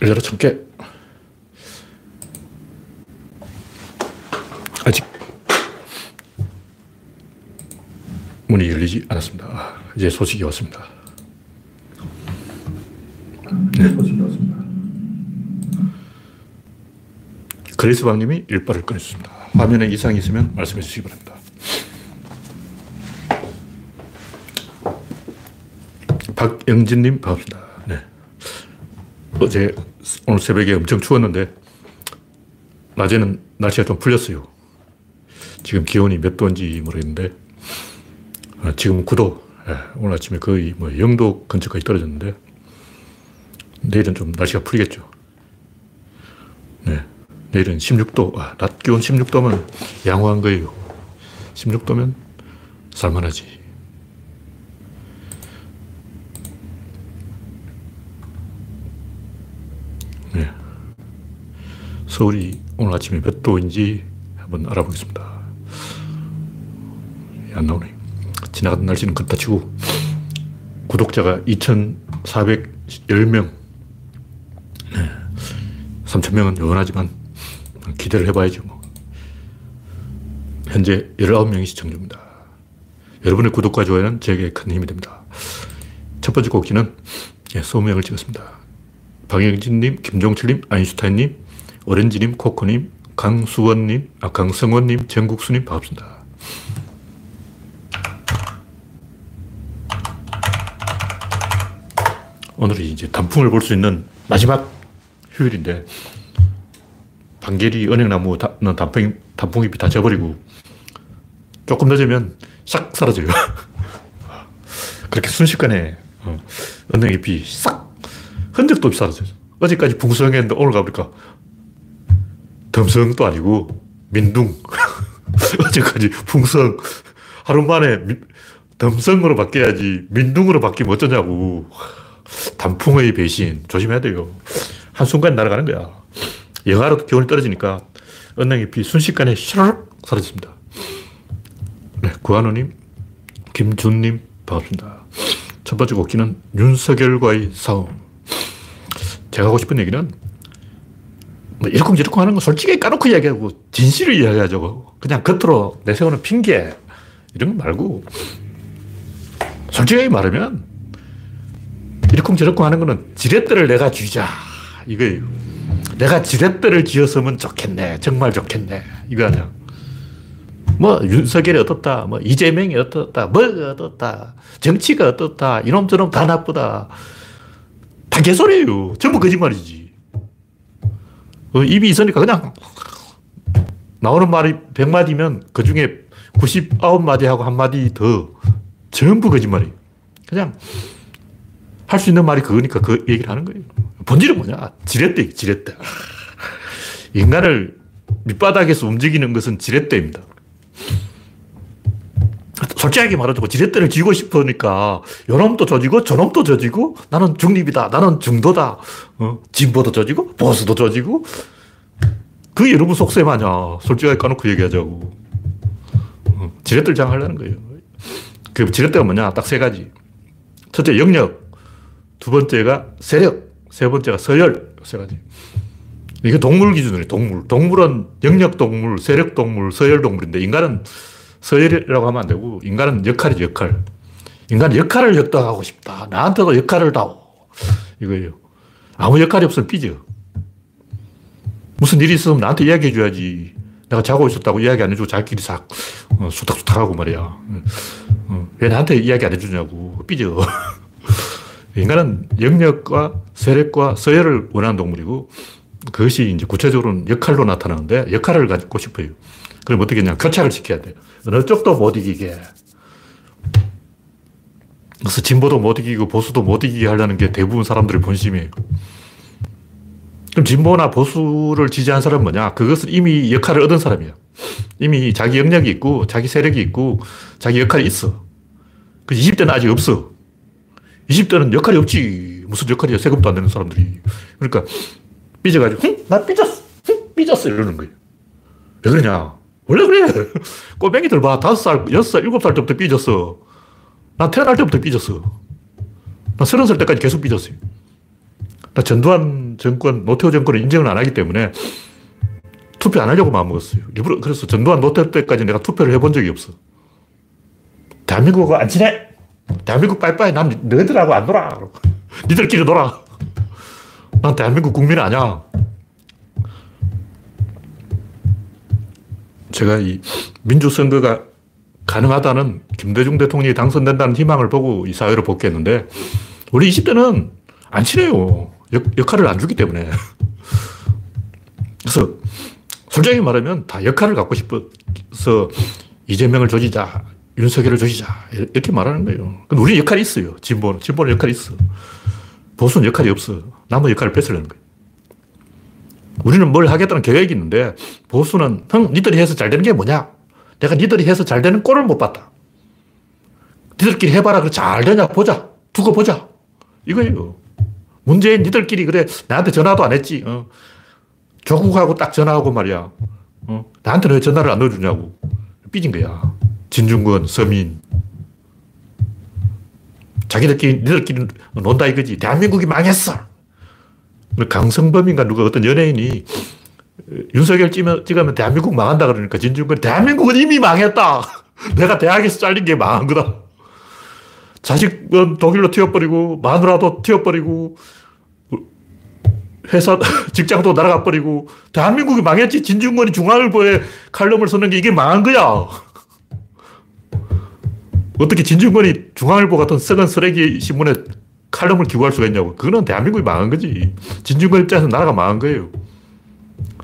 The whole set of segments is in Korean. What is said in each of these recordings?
열려라 참깨. 아직 문이 열리지 않았습니다. 아, 이제 소식이 왔습니다. 네. 소식이 왔습니다. 그레이스방님이 일발을 꺼냈습니다. 화면에 이상이 있으면 말씀해 주시기 바랍니다. 박영진님 반갑습니다. 네. 어제 오늘 새벽에 엄청 추웠는데 낮에는 날씨가 좀 풀렸어요. 지금 기온이 몇 도인지 모르겠는데 아, 지금 9도. 네. 오늘 아침에 거의 뭐 0도 근처까지 떨어졌는데 내일은 좀 날씨가 풀리겠죠. 네. 내일은 16도. 아, 낮 기온 16도면 양호한 거예요. 16도면 살만하지. 네. 서울이 오늘 아침에 몇 도인지 한번 알아보겠습니다. 안 나오네. 지나가던 날씨는 그렇다 치고 구독자가 2,410명. 네. 3,000명은 요원하지만 기대를 해봐야죠. 뭐. 현재 19명이 시청 중입니다. 여러분의 구독과 좋아요는 제게 큰 힘이 됩니다. 첫 번째 곡기는 예, 소명을 찍었습니다. 방영진님, 김종철님, 아인슈타인님, 오렌지님, 코코님, 강수원님, 아, 강성원님, 정국수님 반갑습니다. 오늘이 이제 단풍을 볼 수 있는 마지막 휴일인데 반개리 은행나무는 단풍, 단풍잎이 다 져버리고 조금 늦으면 싹 사라져요. 그렇게 순식간에 어, 은행잎이 싹 흔적도 없이 사라져요. 어제까지 풍성했는데 오늘 가보니까 덤성도 아니고 민둥. 어제까지 풍성. 하루 만에 미, 덤성으로 바뀌어야지 민둥으로 바뀌면 어쩌냐고. 단풍의 배신. 조심해야 돼요. 한순간 날아가는 거야. 영하로 기온이 떨어지니까 은행잎이 순식간에 샤르륵 사라집니다. 네, 구한우님, 김준님, 반갑습니다. 첫 번째 곡기는 윤석열과의 싸움. 제가 하고 싶은 얘기는 뭐 이러쿵저러쿵 하는 거 솔직히 까놓고 이야기하고 진실을 이야기하죠. 그냥 겉으로 내세우는 핑계 이런 거 말고 솔직하게 말하면 이러쿵저러쿵 하는 거는 지렛대를 내가 쥐자 이거예요. 내가 지렛대를 지었으면 좋겠네. 정말 좋겠네. 이거 아니야. 뭐 윤석열이 어떻다, 뭐 이재명이 어떻다, 뭐가 어떻다, 정치가 어떻다, 이놈 저놈 다 나쁘다. 다 개소리예요. 전부 거짓말이지. 어, 입이 있으니까 그냥 나오는 말이 100마디면 그 중에 99마디하고 한마디 더 전부 거짓말이에요. 그냥 할 수 있는 말이 그거니까 그 얘기를 하는 거예요. 본질은 뭐냐? 지렛대, 지렛대. 인간을 밑바닥에서 움직이는 것은 지렛대입니다. 솔직하게 말하자고 지렛대를 쥐고 싶으니까 요놈도 조지고 저놈도 조지고 나는 중립이다. 나는 중도다. 어, 진보도 조지고 보수도 조지고 그 여러분 속셈 아냐. 솔직하게 까놓고 얘기하자고. 어, 지렛대를 장하려는 거예요. 그 지렛대가 뭐냐? 딱 세 가지. 첫째, 영역. 두 번째가 세력. 세 번째가 서열. 세 가지. 이게 동물 기준으로 동물. 동물은 영역 동물, 세력 동물, 서열 동물인데 인간은 서열이라고 하면 안 되고 인간은 역할이죠, 역할. 인간은 역할을 역당하고 싶다. 나한테도 역할을 다오. 이거예요. 아무 역할이 없으면 삐져. 무슨 일이 있으면 나한테 이야기해 줘야지. 내가 자고 있었다고 이야기 안 해주고 자기끼리 싹 어, 수탁수탁하고 말이야. 어, 왜 나한테 이야기 안 해주냐고. 삐져. 인간은 영역과 세력과 서열을 원하는 동물이고 그것이 이제 구체적으로는 역할로 나타나는데 역할을 갖고 싶어요. 그럼 어떻게 했냐. 교착을 시켜야 돼요. 어느 쪽도 못 이기게. 그래서 진보도 못 이기고 보수도 못 이기게 하려는 게 대부분 사람들의 본심이에요. 그럼 진보나 보수를 지지한 사람은 뭐냐? 그것은 이미 역할을 얻은 사람이야. 이미 자기 영역이 있고, 자기 세력이 있고, 자기 역할이 있어. 그 20대는 아직 없어. 20대는 역할이 없지. 무슨 역할이야? 세금도 안 내는 사람들이. 그러니까 삐져가지고, 응? 나 삐졌어. 응? 삐졌어. 이러는 거예요. 왜 그러냐? 원래 그래. 꼬맹이들 봐. 다섯 살, 여섯 살, 일곱 살 때부터 삐졌어. 나 태어날 때부터 삐졌어. 나 서른 살 때까지 계속 삐졌어요. 전두환 정권, 노태우 정권을 인정을 안 하기 때문에 투표 안 하려고 마음먹었어요. 일부러, 그래서 전두환, 노태우 때까지 내가 투표를 해본 적이 없어. 대한민국하고 안 친해! 대한민국 빠이빠이. 난 너희들하고 안 놀아. 니들끼리 놀아. 난 대한민국 국민 아니야. 제가 이 민주선거가 가능하다는 김대중 대통령이 당선된다는 희망을 보고 이 사회로 복귀했는데 우리 20대는 안 친해요. 역, 역할을 안 주기 때문에. 그래서 솔직히 말하면 다 역할을 갖고 싶어서 이재명을 조지자, 윤석열을 조지자, 이렇게 말하는 거예요. 근데 우리 역할이 있어요. 진보는. 진보는 역할이 있어. 보수는 역할이 없어. 남의 역할을 뺏으려는 거예요. 우리는 뭘 하겠다는 계획이 있는데 보수는 형, 니들이 해서 잘 되는 게 뭐냐? 내가 니들이 해서 잘 되는 꼴을 못 봤다. 니들끼리 해봐라. 그래, 잘 되냐? 보자. 두고 보자. 이거예요. 문제인 니들끼리 그래. 나한테 전화도 안 했지. 어. 조국하고 딱 전화하고 말이야. 어. 나한테는 왜 전화를 안 넣어주냐고. 삐진 거야. 진중권, 서민. 자기들끼리, 니들끼리 논다 이거지. 대한민국이 망했어. 강성범인가 누가 어떤 연예인이 윤석열 찍으면, 찍으면 대한민국 망한다 그러니까 진중권 대한민국은 이미 망했다. 내가 대학에서 잘린 게 망한 거다. 자식은 독일로 튀어버리고 마누라도 튀어버리고 회사 직장도 날아가 버리고 대한민국이 망했지 진중권이 중앙일보에 칼럼을 쓰는 게 이게 망한 거야. 어떻게 진중권이 중앙일보 같은 썩은 쓰레기 신문에 칼럼을 기고할 수가 있냐고. 그거는 대한민국이 망한 거지. 진중권 입장에서 나라가 망한 거예요.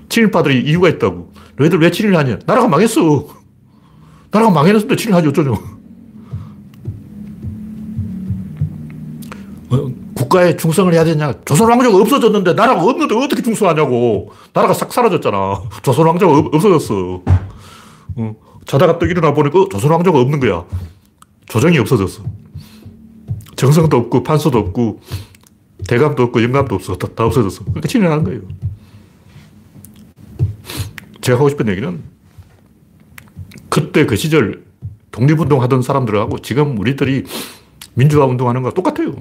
친일파들이 이유가 있다고. 너희들 왜 친일 하냐? 나라가 망했어. 나라가 망했는데 친일 하지 어쩌냐. 어, 국가에 충성을 해야 되냐. 조선 왕조가 없어졌는데 나라가 없는데 어떻게 충성하냐고. 나라가 싹 사라졌잖아. 조선 왕조가 없 어졌어. 어, 자다가 또 일어나 보니까 어, 조선 왕조가 없는 거야. 조정이 없어졌어. 정성도 없고 판소도 없고 대감도 없고 영감도 없어. 다, 다 없어졌어. 그러니까 친일하는 거예요. 제가 하고 싶은 얘기는 그때 그 시절 독립운동 하던 사람들하고 지금 우리들이 민주화 운동하는 거 똑같아요.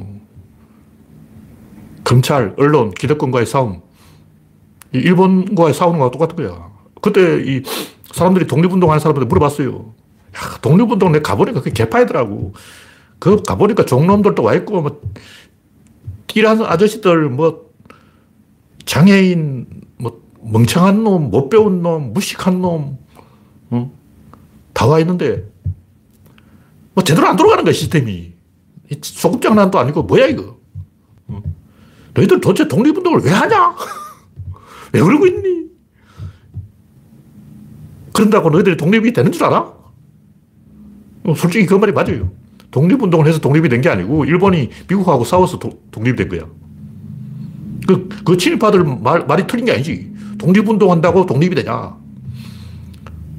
검찰, 언론, 기득권과의 싸움. 일본과의 싸우는 거와 똑같은 거야. 그때 이 사람들이 독립운동 하는 사람한테 물어봤어요. 야, 독립운동 내가 가보니까 그게 개파이더라고. 그 가보니까 종놈들도 와 있고, 뭐, 띠란 아저씨들, 뭐, 장애인, 뭐, 멍청한 놈, 못 배운 놈, 무식한 놈, 어? 다와 있는데, 뭐, 제대로 안 돌아가는 거야, 시스템이. 소급 장난도 아니고, 뭐야, 이거. 어? 너희들 도대체 독립운동을 왜 하냐? 왜 그러고 있니? 그런다고 너희들이 독립이 되는 줄 알아? 어, 솔직히 그 말이 맞아요. 독립운동을 해서 독립이 된 게 아니고 일본이 미국하고 싸워서 도, 독립이 된 거야. 그, 그 친일파들 말, 말이 틀린 게 아니지. 독립운동 한다고 독립이 되냐.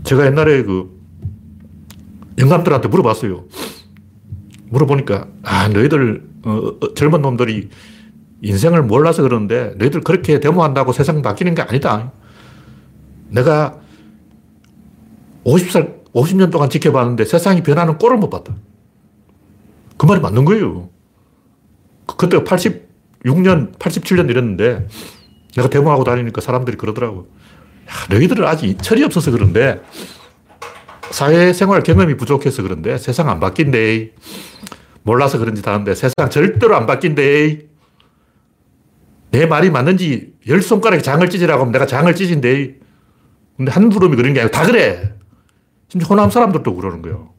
제가 옛날에 그 영감들한테 물어봤어요. 물어보니까, 아, 너희들, 어, 어, 젊은 놈들이 인생을 몰라서 그러는데 너희들 그렇게 데모한다고 세상 바뀌는 게 아니다. 내가 50살, 50년 동안 지켜봤는데 세상이 변하는 꼴을 못 봤다. 그 말이 맞는 거예요. 그, 그때 86년, 87년 이랬는데 내가 데모하고 다니니까 사람들이 그러더라고. 야, 너희들은 아직 철이 없어서 그런데 사회생활 경험이 부족해서 그런데 세상 안 바뀐대. 몰라서 그런지 다는데 세상 절대로 안 바뀐대. 내 말이 맞는지 열 손가락에 장을 찢으라고 하면 내가 장을 찢은데. 근데 한 구름이 그런 게 아니고 다 그래. 심지어 호남 사람들도 그러는 거예요.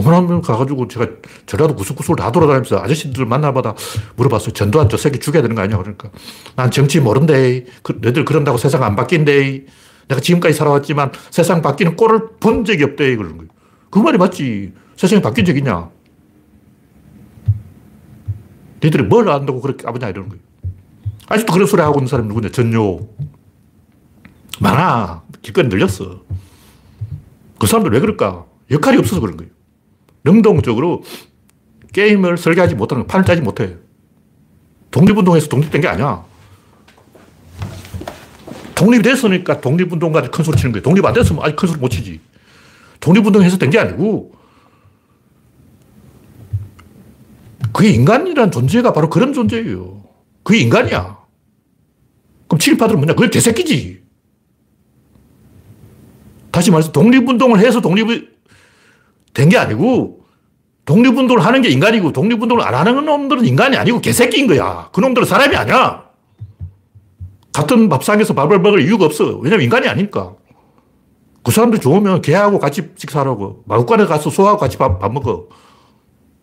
호남 가가지고 제가 전라도 구석구석을 다 돌아다니면서 아저씨들 만나마다 물어봤어요. 전두환 저 새끼 죽여야 되는 거 아니야? 그러니까 난 정치 모른대. 그, 너희들 그런다고 세상 안 바뀐대. 내가 지금까지 살아왔지만 세상 바뀌는 꼴을 본 적이 없대. 그러는 거예요. 그 말이 맞지. 세상이 바뀐 적 있냐? 너희들이 뭘 안다고 그렇게 아버냐 이러는 거예요. 아직도 그런 소리 하고 있는 사람이 누구냐? 전요. 많아. 길거리 늘렸어. 그 사람들 왜 그럴까? 역할이 없어서 그런 거예요. 능동적으로 게임을 설계하지 못하는 판을 짜지 못해. 독립운동에서 독립된 게 아니야. 독립이 됐으니까 독립운동가들 큰 소리 치는 거예요. 독립 안 됐으면 아직 큰 소리 못 치지. 독립운동해서 된 게 아니고, 그게 인간이란 존재가 바로 그런 존재예요. 그게 인간이야. 그럼 친일파들은 뭐냐? 그게 개새끼지. 다시 말해서 독립운동을 해서 독립이 된 게 아니고 독립운동을 하는 게 인간이고 독립운동을 안 하는 놈들은 인간이 아니고 개새끼인 거야. 그 놈들은 사람이 아니야. 같은 밥상에서 밥을 먹을 이유가 없어. 왜냐면 인간이 아니니까. 그 사람들 좋으면 개하고 같이 식사하라고. 마구간에 가서 소하고 같이 밥, 밥 먹어.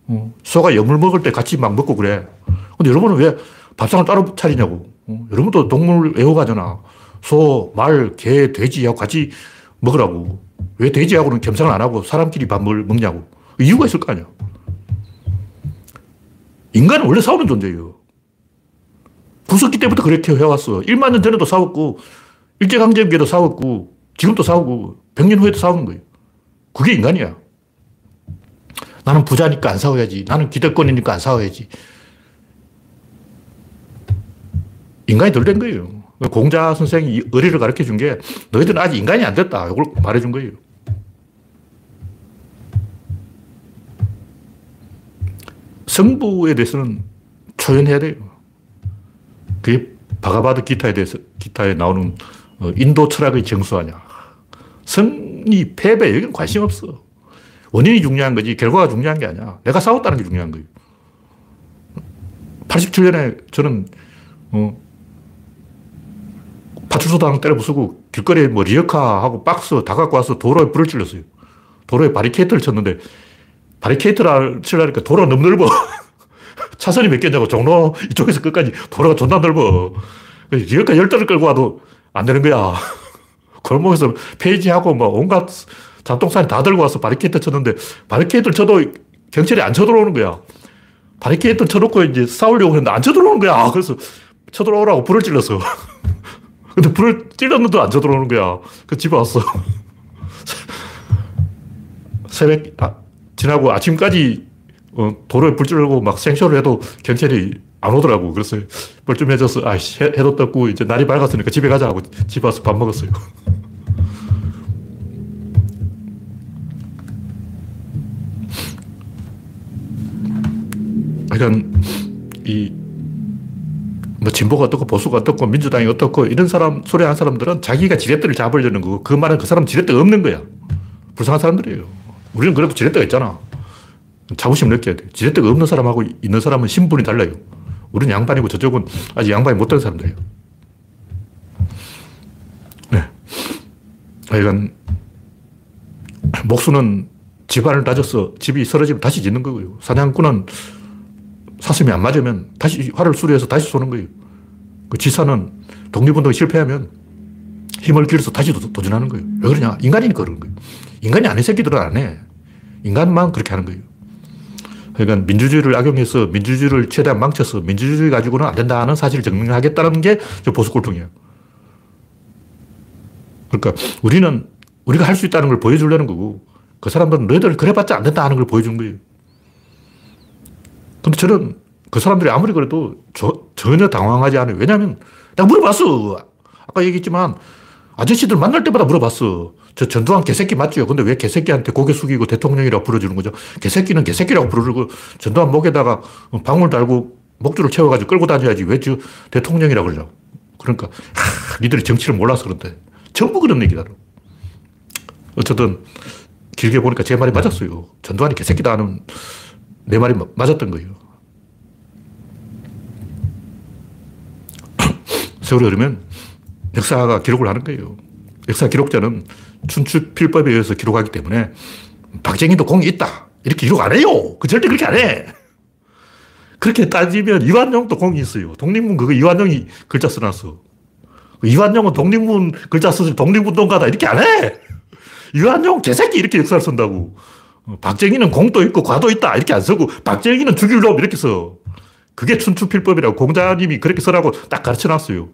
어, 소가 여물 먹을 때 같이 막 먹고 그래. 근데 여러분은 왜 밥상을 따로 차리냐고. 어, 여러분도 동물 애호가잖아. 소, 말, 개, 돼지하고 같이 먹으라고. 왜 돼지하고는 겸상을 안 하고 사람끼리 밥을 먹냐고. 이유가 있을 거 아니야. 인간은 원래 싸우는 존재예요. 구석기 때부터 그렇게 해왔어. 1만 년 전에도 싸웠고, 일제강점기에도 싸웠고, 지금도 싸우고, 100년 후에도 싸우는 거예요. 그게 인간이야. 나는 부자니까 안 싸워야지. 나는 기득권이니까 안 싸워야지. 인간이 덜 된 거예요. 공자 선생이 의리를 가르쳐 준 게 너희들은 아직 인간이 안 됐다. 이걸 말해 준 거예요. 성부에 대해서는 초연해야 돼요. 그게 바가바드 기타에 대해서, 기타에 나오는 어, 인도 철학의 정수 아니야. 성이 패배, 여기는 관심 없어. 원인이 중요한 거지, 결과가 중요한 게 아니야. 내가 싸웠다는 게 중요한 거예요. 87년에 저는, 어, 파출소당 때려 부수고 길거리에 뭐 리어카하고 박스 다 갖고 와서 도로에 불을 질렀어요. 도로에 바리케이트를 쳤는데 바리케이트를 치려니까 도로가 너무 넓어. 차선이 몇 개냐고 종로 이쪽에서 끝까지 도로가 존나 넓어. 리어카 열 대를 끌고 와도 안 되는 거야. 골목에서 폐지하고 뭐 온갖 잡동사니 다 들고 와서 바리케이트 쳤는데 바리케이트를 쳐도 경찰이 안 쳐들어오는 거야. 바리케이트 쳐놓고 이제 싸우려고 했는데 안 쳐들어오는 거야. 그래서 쳐들어오라고 불을 질렀어. 근데 불을 질렀는데 안 쳐들어오는 거야. 그 집에 왔어. 새벽, 아, 지나고 아침까지 어, 도로에 불 찔르고 막 생쇼를 해도 경찰이 안 오더라고. 그래서 뻘쭘해져서, 아이씨, 해도 떴고, 이제 날이 밝았으니까 집에 가자 하고 집에 와서 밥 먹었어요. 하여간, 이, 뭐 진보가 어떻고 보수가 어떻고 민주당이 어떻고 이런 사람 소리 하는 사람들은 자기가 지렛대를 잡으려는 거고 그 말은 그 사람 지렛대가 없는 거야. 불쌍한 사람들이에요. 우리는 그래도 지렛대가 있잖아. 자부심 느껴야 돼. 지렛대가 없는 사람하고 있는 사람은 신분이 달라요. 우리는 양반이고 저쪽은 아직 양반이 못된 사람들이에요. 네. 하여간 목수는 집안을 다져서 집이 쓰러지면 다시 짓는 거고요. 사냥꾼은 사슴이 안 맞으면 다시 활을 수리해서 다시 쏘는 거예요. 그 지사는 독립운동에 실패하면 힘을 길어서 다시 도전하는 거예요. 왜 그러냐? 인간이니까 그런 거예요. 인간이 아닌 새끼들은 안 해. 인간만 그렇게 하는 거예요. 그러니까 민주주의를 악용해서 민주주의를 최대한 망쳐서 민주주의 가지고는 안 된다는 사실을 증명하겠다는 게 보수 골통이에요. 그러니까 우리는 우리가 할 수 있다는 걸 보여주려는 거고 그 사람들은 너희들 그래봤자 안 된다 하는 걸 보여준 거예요. 근데 저는 그 사람들이 아무리 그래도 저, 전혀 당황하지 않아요. 왜냐하면 내가 물어봤어. 아까 얘기했지만 아저씨들 만날 때마다 물어봤어. 저 전두환 개새끼 맞죠? 근데 왜 개새끼한테 고개 숙이고 대통령이라고 불러주는 거죠? 개새끼는 개새끼라고 부르고 전두환 목에다가 방울 달고 목줄을 채워가지고 끌고 다녀야지. 왜 저 대통령이라고 그러냐고. 그러니까, 하, 니들이 정치를 몰라서 그런데. 전부 그런 얘기다. 어쨌든, 길게 보니까 제 말이 맞았어요. 전두환이 개새끼다 하는 내 말이 맞았던 거예요. 세월이 흐르면 역사가 기록을 하는 거예요. 역사 기록자는 춘추필법에 의해서 기록하기 때문에 박정희도 공이 있다. 이렇게 기록 안 해요. 그 절대 그렇게 안 해. 그렇게 따지면 이완용도 공이 있어요. 독립문 그거 이완용이 글자 써놨어. 이완용은 독립문 글자 써서 독립운동가다. 이렇게 안 해. 이완용 개새끼 이렇게 역사를 쓴다고. 박정희는 공도 있고 과도 있다. 이렇게 안 쓰고 박정희는 죽일 놈 이렇게 써. 그게 춘추필법이라고 공자님이 그렇게 써라고 딱 가르쳐 놨어요.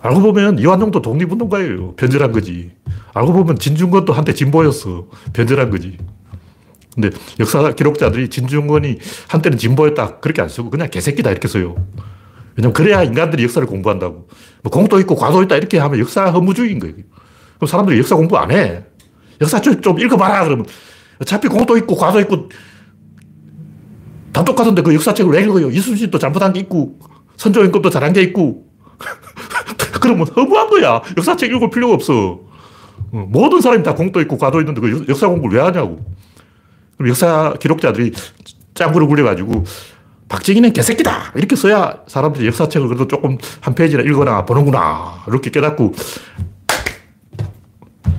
알고 보면 이완용도 독립운동가예요. 변절한 거지. 알고 보면 진중권도 한때 진보였어. 변절한 거지. 근데 역사 기록자들이 진중권이 한때는 진보였다. 그렇게 안 쓰고 그냥 개새끼다. 이렇게 써요. 왜냐면 그래야 인간들이 역사를 공부한다고. 뭐 공도 있고 과도 있다. 이렇게 하면 역사 허무주의인 거예요. 그럼 사람들이 역사 공부 안 해. 역사 좀, 좀 읽어봐라. 그러면 어차피 공도 있고 과도 있고 다 똑같은데 그 역사책을 왜 읽어요? 이순신도 잘못한 게 있고, 선조임금도 잘한 게 있고. 그러면 허무한 거야. 역사책 읽을 필요가 없어. 어, 모든 사람이 다 공도 있고 과도 있는데 그 역사 공부를 왜 하냐고. 그럼 역사 기록자들이 짱구를 굴려가지고 박정희는 개새끼다! 이렇게 써야 사람들이 역사책을 그래도 조금 한 페이지나 읽거나 보는구나. 이렇게 깨닫고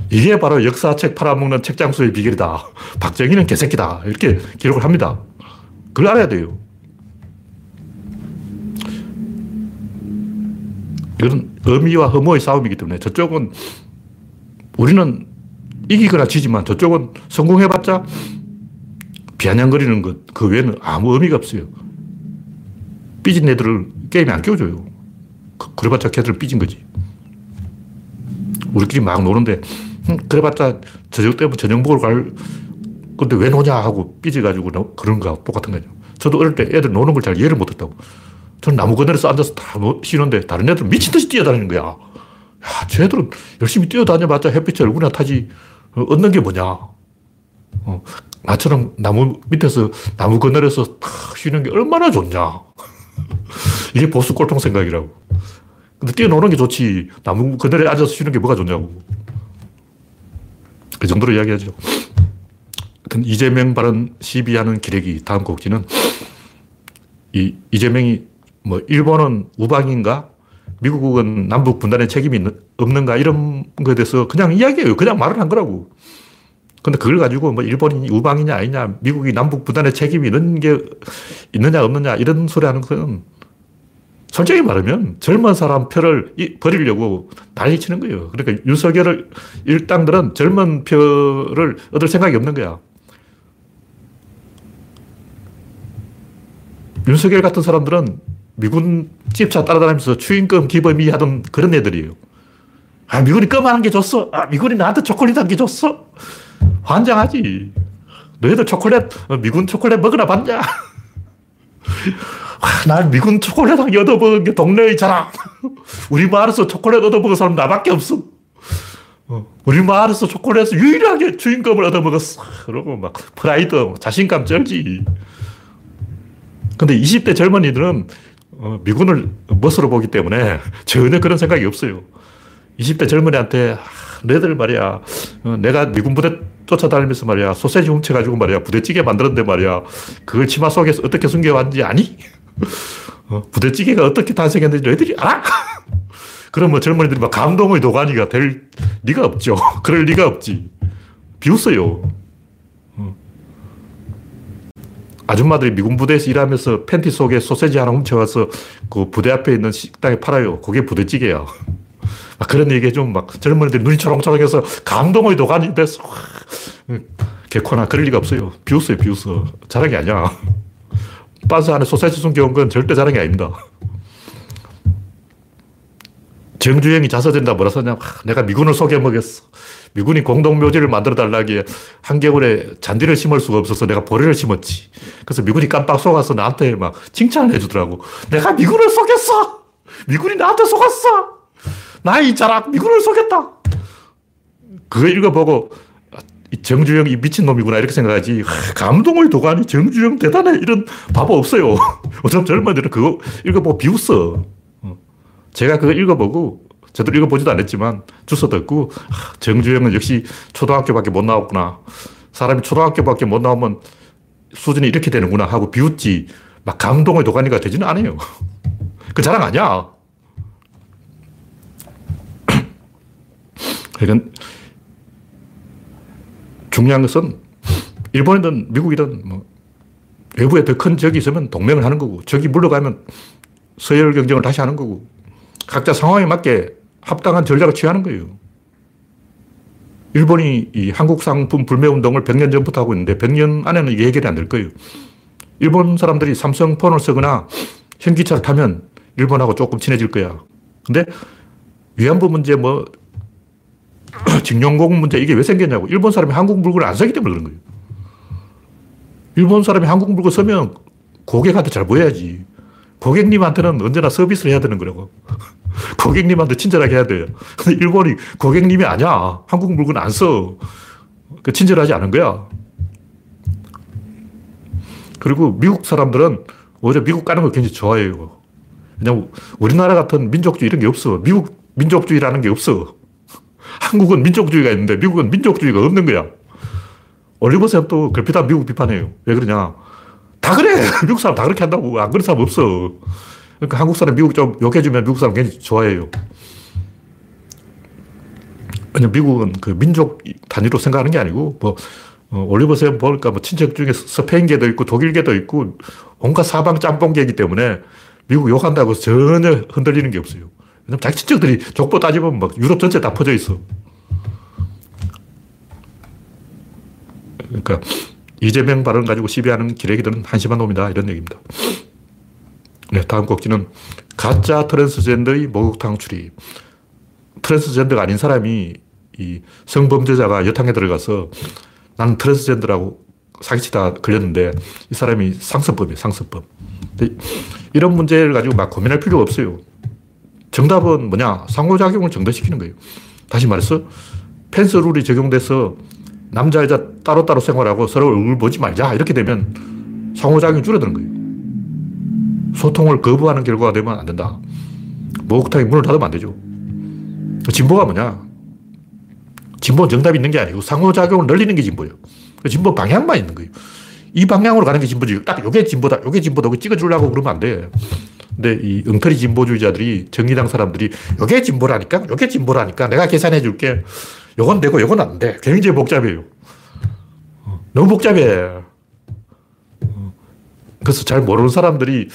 이게 바로 역사책 팔아먹는 책장수의 비결이다. 박정희는 개새끼다. 이렇게 기록을 합니다. 그걸 알아야 돼요. 이건 의미와 허무의 싸움이기 때문에 저쪽은 우리는 이기거나 지지만 저쪽은 성공해봤자 비아냥거리는 것, 그 외에는 아무 의미가 없어요. 삐진 애들을 게임에 안 끼워줘요. 그, 그래봤자 걔들은 삐진 거지. 우리끼리 막 노는데, 그래봤자 저녁 때면 저녁 먹으러 갈, 근데 왜 노냐 하고 삐져가지고 그런 거 똑같은 거죠. 저도 어릴 때 애들 노는 걸 잘 이해를 못했다고. 저는 나무 그늘에서 앉아서 다 쉬는데 다른 애들은 미친 듯이 뛰어다니는 거야. 야, 쟤들은 열심히 뛰어다녀봤자 햇빛이 얼굴이나 타지. 어, 얻는 게 뭐냐. 어, 나처럼 나무 밑에서 나무 그늘에서 탁 쉬는 게 얼마나 좋냐. 이게 보수 꼴통 생각이라고. 근데 뛰어노는 게 좋지. 나무 그늘에 앉아서 쉬는 게 뭐가 좋냐고. 그 정도로 이야기하죠. 하여튼 이재명 발언 시비하는 기레기 다음 곡지는 이 이재명이 뭐 일본은 우방인가 미국은 남북 분단의 책임이 없는가 이런 거에 대해서 그냥 이야기해요. 그냥 말을 한 거라고. 근데 그걸 가지고 뭐 일본이 우방이냐 아니냐, 미국이 남북 분단의 책임이 있는 게 있느냐 없느냐 이런 소리 하는 건 솔직히 말하면 젊은 사람 표를 버리려고 난리 치는 거예요. 그러니까 윤석열 일당들은 젊은 표를 얻을 생각이 없는 거야. 윤석열 같은 사람들은 미군 집차 따라다니면서 추잉껌 give me 하던 그런 애들이에요. 아, 미군이 껌 한 개 줬어. 아, 미군이 나한테 초콜릿 한 개 줬어. 환장하지. 너희들 초콜릿, 어, 미군 초콜릿 먹어나 봤냐? 난 미군 초콜릿 한개 얻어먹은 게 동네의 자랑. 우리 마을에서 초콜릿 얻어먹은 사람 나밖에 없어. 어, 우리 마을에서 초콜릿에서 유일하게 추잉껌을 얻어먹었어. 그러고 막 프라이드, 자신감 쩔지. 근데 20대 젊은이들은 어, 미군을 멋으로 보기 때문에 전혀 그런 생각이 없어요. 20대 젊은이한테 아, 너희들 말이야 어, 내가 미군 부대 쫓아다니면서 말이야 소세지 훔쳐가지고 말이야 부대찌개 만들었는데 말이야 그걸 치마 속에서 어떻게 숨겨왔는지 아니? 어, 부대찌개가 어떻게 탄생했는지 너희들이 알아? 그러면 젊은이들이 막 감동의 도가니가 될 리가 없죠. 그럴 리가 없지. 비웃어요. 아줌마들이 미군 부대에서 일하면서 팬티 속에 소세지 하나 훔쳐와서 그 부대 앞에 있는 식당에 팔아요. 그게 부대찌개야. 그런 얘기에 좀막 젊은이들이 눈이 초롱초롱해서 감동의 도가니 돼서 개코나 그럴 리가 없어요. 비웃어요, 비웃어. 자랑이 아니야. 빤스 안에 소세지 숨겨온 건 절대 자랑이 아닙니다. 정주영이 자서전다 뭐라 썼냐. 내가 미군을 속여먹였어. 미군이 공동묘지를 만들어 달라기에 한겨울에 잔디를 심을 수가 없어서 내가 보리를 심었지. 그래서 미군이 깜빡 속아서 나한테 막 칭찬을 해주더라고. 내가 미군을 속였어! 미군이 나한테 속았어! 나의 자랑, 미군을 속였다! 그거 읽어보고, 정주영이 미친놈이구나, 이렇게 생각하지. 감동의 도가니, 정주영 대단해. 이런 바보 없어요. 어쩜 젊은이들은 그거 읽어보고 비웃어. 어. 제가 그거 읽어보고 저도 읽어보지도 않았지만 주워 듣고 정주영은 역시 초등학교밖에 못 나왔구나. 사람이 초등학교밖에 못 나오면 수준이 이렇게 되는구나 하고 비웃지 막 감동의 도가니가 되지는 않아요. 그 자랑 아니야. 그러니까 중요한 것은 일본이든 미국이든 뭐 외부에 더 큰 적이 있으면 동맹을 하는 거고 적이 물러가면 서열 경쟁을 다시 하는 거고 각자 상황에 맞게 합당한 전략을 취하는 거예요. 일본이 이 한국 상품 불매 운동을 100년 전부터 하고 있는데 100년 안에는 이게 해결이 안 될 거예요. 일본 사람들이 삼성폰을 쓰거나 현기차를 타면 일본하고 조금 친해질 거야. 근데 위안부 문제 뭐 징용공 문제 이게 왜 생겼냐고. 일본 사람이 한국 물건을 안 사기 때문에 그런 거예요. 일본 사람이 한국 물건 쓰면 고객한테 잘 보여야지. 고객님한테는 언제나 서비스를 해야 되는 거라고. 고객님한테 친절하게 해야 돼요. 근데 일본이 고객님이 아니야. 한국 물건 안 써. 그 친절하지 않은 거야. 그리고 미국 사람들은 오히려 미국 가는 걸 굉장히 좋아해요. 그냥 우리나라 같은 민족주의 이런 게 없어. 미국 민족주의라는 게 없어. 한국은 민족주의가 있는데 미국은 민족주의가 없는 거야. 올리버쌤 또 글피다 미국 비판해요. 왜 그러냐. 다 그래. 미국 사람 다 그렇게 한다고. 안 그런 사람 없어. 그러니까 한국 사람 미국 좀 욕해주면 미국 사람 굉장히 좋아해요. 왜냐 미국은 그 민족 단위로 생각하는 게 아니고 뭐 어, 올리버쌤 보니까 뭐 친척 중에 스페인계도 있고 독일계도 있고 온갖 사방 짬뽕계이기 때문에 미국 욕한다고 전혀 흔들리는 게 없어요. 왜냐면 자기 친척들이 족보 따지면 막 유럽 전체 다 퍼져 있어. 그러니까 이재명 발언 가지고 시비하는 기레기들은 한심한 놈이다. 이런 얘기입니다. 네, 다음 곡지는 가짜 트랜스젠더의 목욕탕 출입. 트랜스젠더가 아닌 사람이 이 성범죄자가 여탕에 들어가서 나는 트랜스젠더라고 사기치다 걸렸는데 이 사람이 상습범이에요, 상습범. 이런 문제를 가지고 막 고민할 필요가 없어요. 정답은 뭐냐? 상호작용을 정대시키는 거예요. 다시 말해서 펜스 룰이 적용돼서 남자, 여자 따로따로 생활하고 서로 얼굴 보지 말자. 이렇게 되면 상호작용이 줄어드는 거예요. 소통을 거부하는 결과가 되면 안 된다. 목욕탕에 문을 닫으면 안 되죠. 진보가 뭐냐? 진보는 정답이 있는 게 아니고 상호작용을 늘리는 게 진보예요. 그 진보 방향만 있는 거예요. 이 방향으로 가는 게 진보지. 딱 요게 진보다, 요게 진보다, 찍어주려고 그러면 안 돼. 근데 이 엉터리 진보주의자들이 정의당 사람들이 요게 진보라니까, 요게 진보라니까 내가 계산해 줄게. 요건 되고 요건 안 돼. 굉장히 복잡해요. 너무 복잡해. 그래서 잘 모르는 사람들이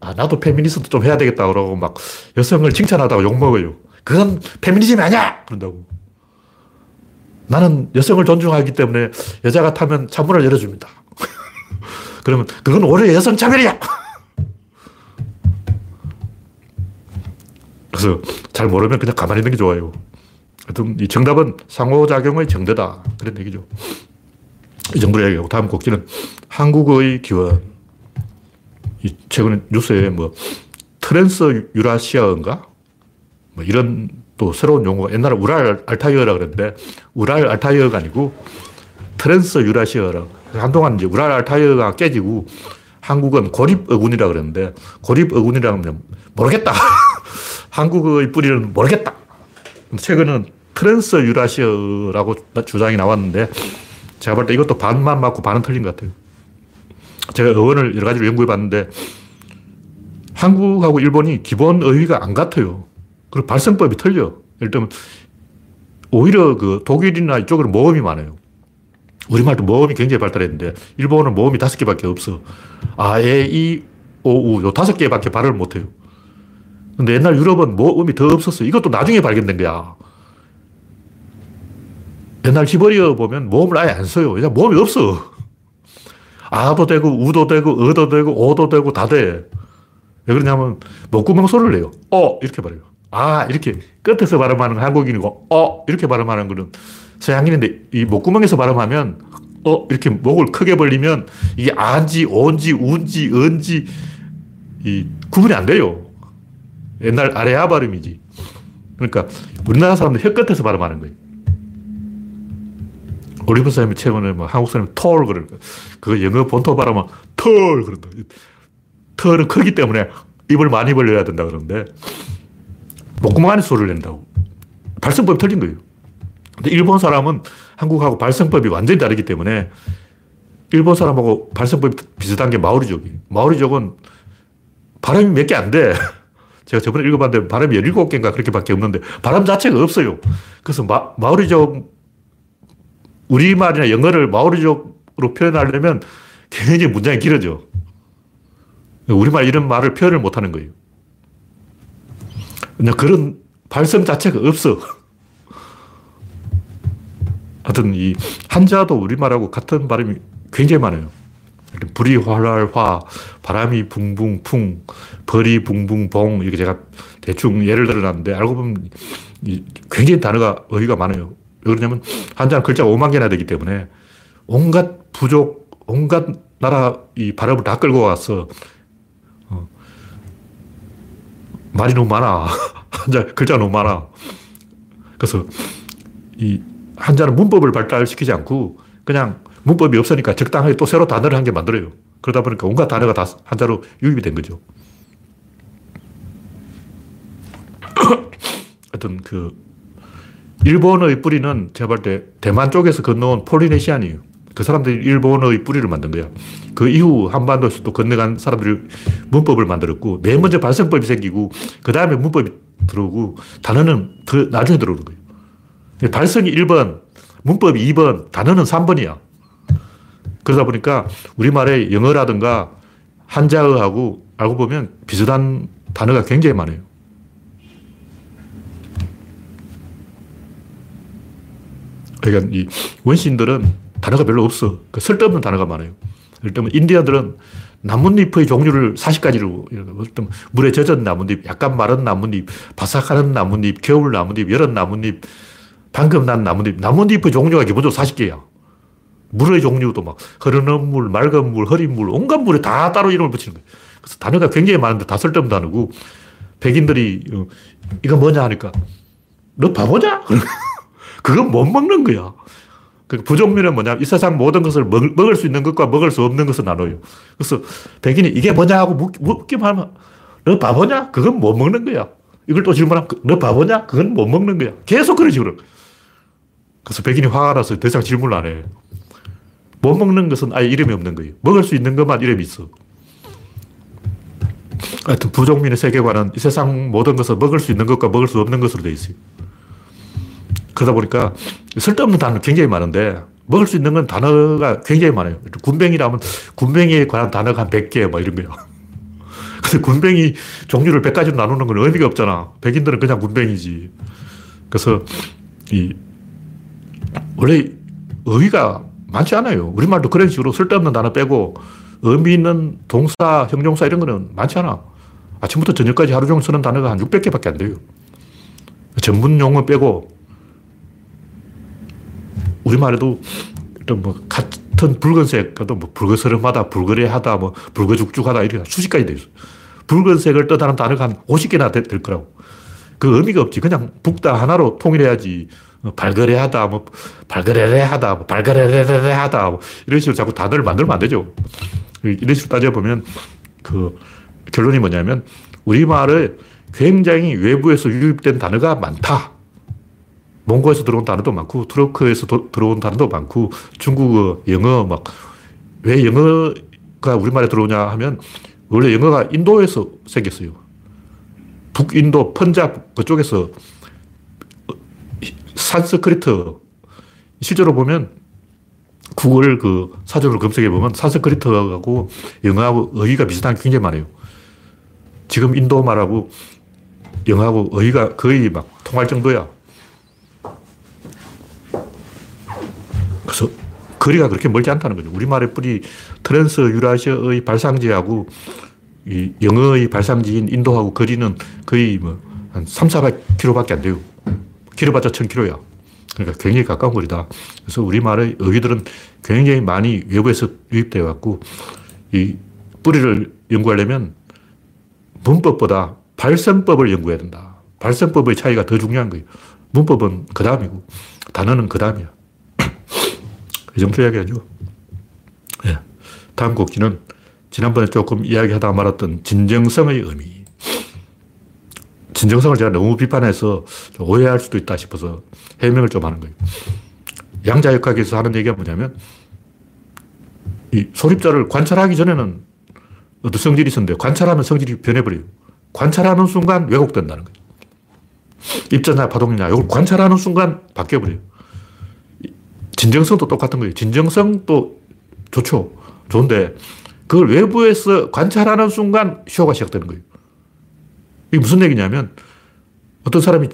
아, 나도 페미니스트 좀 해야 되겠다 그러고 막 여성을 칭찬하다가 욕먹어요. 그건 페미니즘이 아니야! 그런다고. 나는 여성을 존중하기 때문에 여자가 타면 차문을 열어줍니다. 그러면 그건 오히려 여성 차별이야! 그래서 잘 모르면 그냥 가만히 있는 게 좋아요. 하여튼 이 정답은 상호작용의 증대다. 그런 얘기죠. 이 정도로 얘기하고 다음 꼭지는 한국어의 기원. 이 최근에 뉴스에 뭐 트랜스 유라시아인가? 뭐 이런 또 새로운 용어가 옛날에 우랄 알타이어라 그랬는데 우랄 알타이어가 아니고 트랜스 유라시아라. 한동안 이제 우랄 알타이어가 깨지고 한국어는 고립 어군이라 그랬는데 고립 어군이라면 모르겠다. 한국어 뿌리는 모르겠다. 최근은 트랜스 유라시아라고 주장이 나왔는데 제가 볼 때 이것도 반만 맞고 반은 틀린 것 같아요. 제가 어원을 여러 가지로 연구해 봤는데 한국하고 일본이 기본 어휘가 안 같아요. 그리고 발성법이 틀려. 예를 들면 오히려 그 독일이나 이쪽은 모음이 많아요. 우리말도 모음이 굉장히 발달했는데 일본은 모음이 다섯 개밖에 없어. 아, 에, 이, 오, 우. 요 다섯 개밖에 발음을 못 해요. 근데 옛날 유럽은 모음이 더 없었어. 이것도 나중에 발견된 거야. 옛날 히버리어 보면 모음을 아예 안 써요. 그냥 모음이 없어. 아도 되고, 우도 되고, 어도 되고, 오도 되고, 다 돼. 왜 그러냐면, 목구멍 소리를 내요. 어! 이렇게 말해요. 아! 이렇게 끝에서 발음하는 한국인이고, 어! 이렇게 발음하는 거는 서양인인데, 이 목구멍에서 발음하면, 어! 이렇게 목을 크게 벌리면, 이게 아인지, 오인지, 우인지, 은지, 이 구분이 안 돼요. 옛날 아레아 발음이지. 그러니까, 우리나라 사람들 혀 끝에서 발음하는 거예요. 올리브 사람이 최근에 뭐 한국 사람이 톨 그러는 거. 그거 영어 본토 발음은 털 그런다. 털은 크기 때문에 입을 많이 벌려야 된다 그러는데 목구멍 안에 소리를 낸다고. 발성법이 틀린 거예요. 근데 일본 사람은 한국하고 발성법이 완전히 다르기 때문에 일본 사람하고 발성법이 비슷한 게 마오리족이에요. 마오리족은 발음이 몇 개 안 돼. 제가 저번에 읽어봤는데 발음이 17개인가 그렇게 밖에 없는데 발음 자체가 없어요. 그래서 마, 마오리족 우리말이나 영어를 마오리족으로 표현하려면 굉장히 문장이 길어져. 우리말 이런 말을 표현을 못 하는 거예요. 그냥 그런 발성 자체가 없어. 하여튼 이 한자도 우리말하고 같은 발음이 굉장히 많아요. 불이 활활화, 바람이 붕붕 풍, 벌이 붕붕 봉, 이렇게 제가 대충 예를 들어놨는데 알고 보면 굉장히 단어가, 어휘가 많아요. 왜 그러냐면 한자는 글자가 5만 개나 되기 때문에 온갖 부족, 온갖 나라 이 발음을 다 끌고 와서 어, 말이 너무 많아. 한자 글자가 너무 많아. 그래서 이 한자는 문법을 발달시키지 않고 그냥 문법이 없으니까 적당하게 또 새로 단어를 한 개 만들어요. 그러다 보니까 온갖 단어가 다 한자로 유입이 된 거죠. 하여튼 그 일본어의 뿌리는 제가 볼 때 대만 쪽에서 건너온 폴리네시안이에요. 그 사람들이 일본어의 뿌리를 만든 거야. 그 이후 한반도에서 또 건너간 사람들이 문법을 만들었고, 맨 먼저 발성법이 생기고, 그 다음에 문법이 들어오고, 단어는 그 나중에 들어오는 거예요. 발성이 1번, 문법이 2번, 단어는 3번이야. 그러다 보니까 우리말에 영어라든가 한자어하고 알고 보면 비슷한 단어가 굉장히 많아요. 그러니까 이 원시인들은 단어가 별로 없어. 그 쓸데없는 단어가 많아요. 예를 들면 인디아들은 나뭇잎의 종류를 40가지로, 물에 젖은 나뭇잎, 약간 마른 나뭇잎, 바삭한 나뭇잎, 겨울 나뭇잎, 여름 나뭇잎, 방금 난 나뭇잎. 나뭇잎의 종류가 기본적으로 40개야. 물의 종류도 막 흐르는 물, 맑은 물, 흐린 물, 온갖 물에 다 따로 이름을 붙이는 거예요. 그래서 단어가 굉장히 많은데 다 쓸데없는 단어고 백인들이 어, 이거 뭐냐 하니까 너 바보냐? 그건 못 먹는 거야. 그 부정민은 뭐냐? 이 세상 모든 것을 먹, 먹을 수 있는 것과 먹을 수 없는 것을 나눠요. 그래서 백인이 이게 뭐냐 하고 묻, 묻기만 하면 너 바보냐? 그건 못 먹는 거야. 이걸 또 질문하면 너 바보냐? 그건 못 먹는 거야. 계속 그런 식으로. 그래서 백인이 화가 나서 더 이상 질문을 안 해. 못 먹는 것은 아예 이름이 없는 거예요. 먹을 수 있는 것만 이름이 있어. 하여튼 부족민의 세계관은 이 세상 모든 것을 먹을 수 있는 것과 먹을 수 없는 것으로 되어 있어요. 그러다 보니까 쓸데없는 단어 굉장히 많은데 먹을 수 있는 건 단어가 굉장히 많아요. 군뱅이라면 군뱅이에 관한 단어가 한 100개 뭐 이런 거예요. 근데 군뱅이 종류를 100가지로 나누는 건 의미가 없잖아. 백인들은 그냥 군뱅이지. 그래서 이 원래 어휘가 많지 않아요. 우리말도 그런 식으로 쓸데없는 단어 빼고 의미 있는 동사, 형용사 이런 거는 많지 않아. 아침부터 저녁까지 하루 종일 쓰는 단어가 한 600개밖에 안 돼요. 전문 용어 빼고 우리말에도 뭐 같은 붉은색, 뭐 붉어스름하다, 붉으레하다, 뭐 붉어죽죽하다 이렇게 수십 가지 돼 있어. 붉은색을 뜻하는 단어가 한 50개나 될, 될 거라고. 그 의미가 없지. 그냥 북다 하나로 통일해야지. 뭐 발그레하다, 뭐 발그레레하다, 뭐 발그레레레하다, 뭐 이런 식으로 자꾸 단어를 만들면 안 되죠. 이런 식으로 따져보면 그 결론이 뭐냐면 우리말에 굉장히 외부에서 유입된 단어가 많다. 몽고에서 들어온 단어도 많고, 트로크에서 도, 들어온 단어도 많고, 중국어, 영어, 막, 왜 영어가 우리말에 들어오냐 하면, 원래 영어가 인도에서 생겼어요. 북인도, 펀잡, 그쪽에서 산스크리트. 실제로 보면, 구글 그 사전을 검색해 보면 산스크리트하고 영어하고 어휘가 비슷한 게 굉장히 많아요. 지금 인도 말하고 영어하고 어휘가 거의 막 통할 정도야. 그래서 거리가 그렇게 멀지 않다는 거죠. 우리말의 뿌리 트랜스 유라시아의 발상지하고 이 영어의 발상지인 인도하고 거리는 거의 뭐 한 3, 400km밖에 안 돼요. 길어봤자 1000km야. 그러니까 굉장히 가까운 거리다. 그래서 우리말의 어휘들은 굉장히 많이 외부에서 유입되어 왔고 이 뿌리를 연구하려면 문법보다 발성법을 연구해야 된다. 발성법의 차이가 더 중요한 거예요. 문법은 그 다음이고 단어는 그 다음이야. 이 정도 이야기하죠. 네. 다음 곡지는 지난번에 조금 이야기하다 말았던 진정성의 의미. 진정성을 제가 너무 비판해서 오해할 수도 있다 싶어서 해명을 좀 하는 거예요. 양자역학에서 하는 얘기가 뭐냐면 이 소립자를 관찰하기 전에는 어떤 성질이 있었는데 관찰하면 성질이 변해버려요. 관찰하는 순간 왜곡된다는 거예요. 입자냐 파동이냐 이걸 관찰하는 순간 바뀌어버려요. 진정성도 똑같은 거예요. 진정성도 좋죠. 좋은데 그걸 외부에서 관찰하는 순간 쇼가 시작되는 거예요. 이게 무슨 얘기냐면 어떤 사람이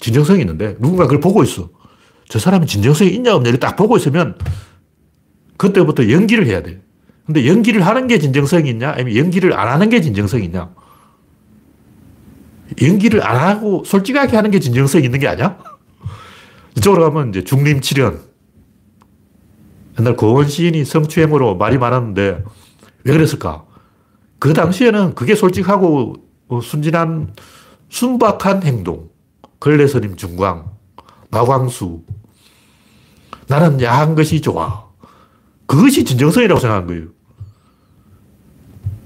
진정성이 있는데 누군가 그걸 보고 있어. 저 사람이 진정성이 있냐 없냐 이렇게 딱 보고 있으면 그때부터 연기를 해야 돼. 근데 연기를 하는 게 진정성이 있냐 아니면 연기를 안 하는 게 진정성이 있냐 연기를 안 하고 솔직하게 하는 게 진정성이 있는 게 아니야? 이쪽으로 가면 이제 중림칠연 옛날 고원 시인이 성추행으로 말이 많았는데 왜 그랬을까? 그 당시에는 그게 솔직하고 어, 순진한 순박한 행동. 걸레스님 중광, 마광수. 나는 야한 것이 좋아. 그것이 진정성이라고 생각한 거예요.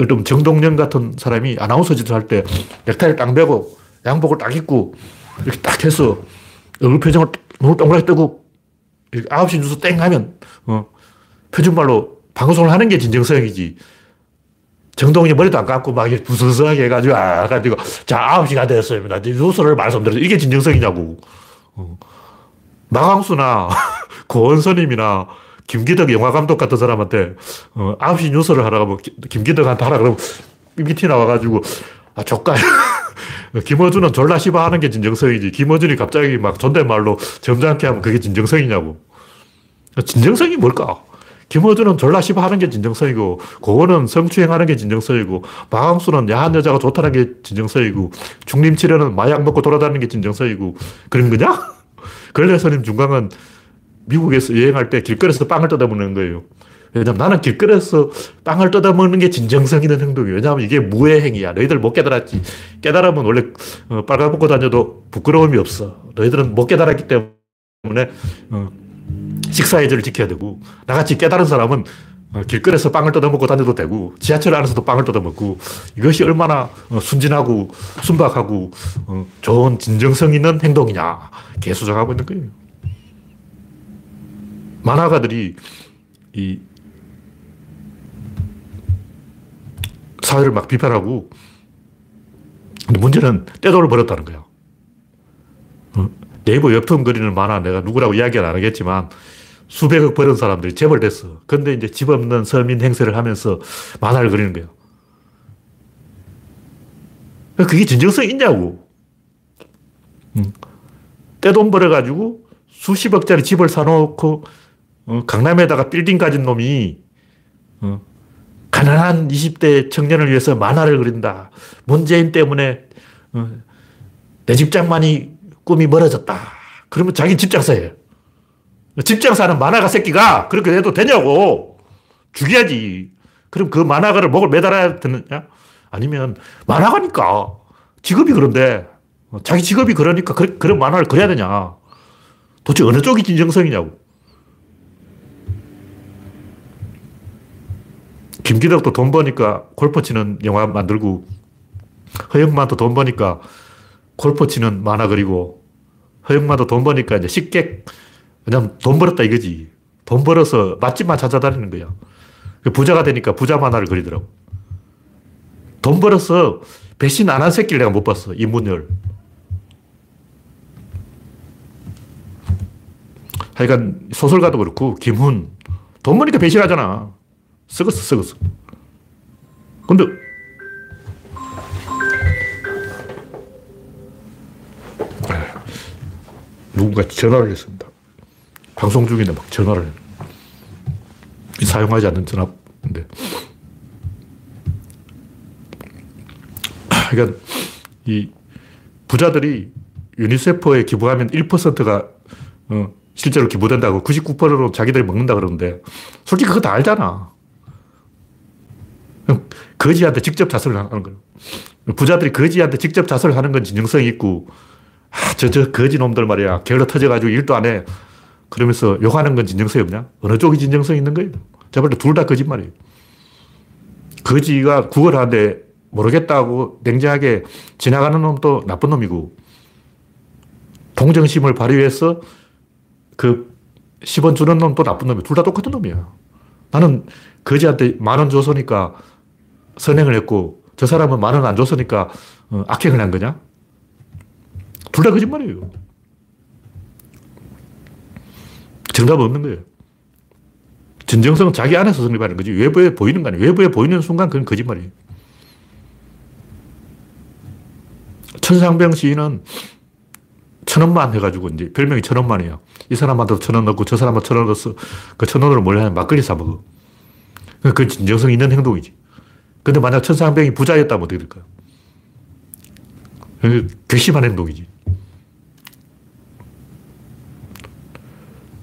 좀 정동영 같은 사람이 아나운서 짓을 할 때 넥타이를 딱 매고 양복을 딱 입고 이렇게 딱 해서 얼굴 표정을 눈을 동그랗게 뜨고 9시 뉴스 땡 하면 어, 표준말로 방송을 하는 게 진정성이지. 정동이 머리도 안 감고 막 부스스하게 해가지고, 아, 가지고, 자, 9시가 됐습니다. 뉴스를 말씀드려서 이게 진정성이냐고. 어. 마광수나 고원선님이나 김기덕 영화감독 같은 사람한테 어, 9시 뉴스를 하라고 하면 김기덕한테 하라 그러면 삐삐티 나와가지고 아 조카 김어준은 졸라 씨바 하는 게 진정성이지 김어준이 갑자기 막 존댓말로 점잖게 하면 그게 진정성이냐고 진정성이 뭘까? 김어준은 졸라 씨바 하는 게 진정성이고 고거는 성추행하는 게 진정성이고 마광수는 야한 여자가 좋다는 게 진정성이고 중림치료는 마약 먹고 돌아다니는 게 진정성이고 그런 거냐? 근래선임 중강은 미국에서 여행할 때 길거리에서 빵을 뜯어먹는 거예요. 왜냐면 나는 길거리에서 빵을 뜯어먹는 게 진정성 있는 행동이에요. 왜냐하면 이게 무해 행위야. 너희들 못 깨달았지. 깨달으면 원래 어, 빨간 먹고 다녀도 부끄러움이 없어. 너희들은 못 깨달았기 때문에 어, 식사 예절을 지켜야 되고 나같이 깨달은 사람은 어, 길거리에서 빵을 뜯어먹고 다녀도 되고 지하철 안에서도 빵을 뜯어먹고 이것이 얼마나 순진하고 순박하고 좋은 진정성 있는 행동이냐 개수정하고 있는 거예요. 만화가들이 이 사회를 막 비판하고 근데 문제는 떼돌을 버렸다는 거야. 어? 네이버 웹툰 그리는 만화 내가 누구라고 이야기는 안 하겠지만 수백억 버는 사람들이 재벌 됐어. 근데 이제 집 없는 서민 행세를 하면서 만화를 그리는 거야. 그게 진정성 있냐고. 떼돈 벌어가지고 수십억짜리 집을 사놓고 어, 강남에다가 빌딩 가진 놈이 어, 가난한 20대 청년을 위해서 만화를 그린다. 문재인 때문에 어, 내 집장만이 꿈이 멀어졌다. 그러면 자기 집장 사예요. 집장 사는 만화가 새끼가 그렇게 해도 되냐고. 죽여야지. 그럼 그 만화가를 목을 매달아야 되느냐? 아니면 만화가니까 직업이 그런데 자기 직업이 그러니까 그, 그런 만화를 그려야 되냐? 도대체 어느 쪽이 진정성이냐고. 김기덕도 돈 버니까 골프 치는 영화 만들고 허영만도 돈 버니까 골프 치는 만화 그리고 허영만도 돈 버니까 이제 식객 왜냐면 돈 벌었다 이거지. 돈 벌어서 맛집만 찾아다니는 거야. 그 부자가 되니까 부자 만화를 그리더라고. 돈 벌어서 배신 안 한 새끼를 내가 못 봤어. 이문열. 하여간 소설가도 그렇고 김훈. 돈 버니까 배신하잖아. 썩었어, 썩었어. 근데, 누군가 전화를 했습니다. 방송 중인데 막 전화를 해. 사용하지 않는 전화인데. 그러니까 이 부자들이 유니세프에 기부하면 1%가 어, 실제로 기부된다고 99%로 자기들이 먹는다 그러는데 솔직히 그거 다 알잖아. 거지한테 직접 자살을 하는 거예요. 부자들이 거지한테 직접 자살을 하는 건 진정성이 있고, 아, 저, 저 거지 놈들 말이야. 게을러 터져가지고 일도 안 해. 그러면서 욕하는 건 진정성이 없냐? 어느 쪽이 진정성이 있는 거예요? 제가 볼때 둘다 거짓말이에요. 거지가 구걸하는데 모르겠다고 냉정하게 지나가는 놈도 나쁜 놈이고, 동정심을 발휘해서 그 10원 주는 놈도 나쁜 놈이야. 둘 다 똑같은 놈이야. 나는 거지한테 만 원 줬으니까 선행을 했고 저 사람은 만 원 안 줬으니까 어, 악행을 한 거냐? 둘 다 거짓말이에요. 정답은 없는 거예요. 진정성은 자기 안에서 성립하는 거지 외부에 보이는 거 아니에요. 외부에 보이는 순간 그건 거짓말이에요. 천상병 시인은 천 원만 해가지고 이제 별명이 천 원만이에요. 이 사람한테 천원 넣고 저 사람한테 천원 넣어서 그 천 원으로 뭘 하냐 막걸리 사 먹어. 그 진정성 있는 행동이지. 근데 만약 천상병이 부자였다면 어떻게 될까요? 괘씸한 행동이지.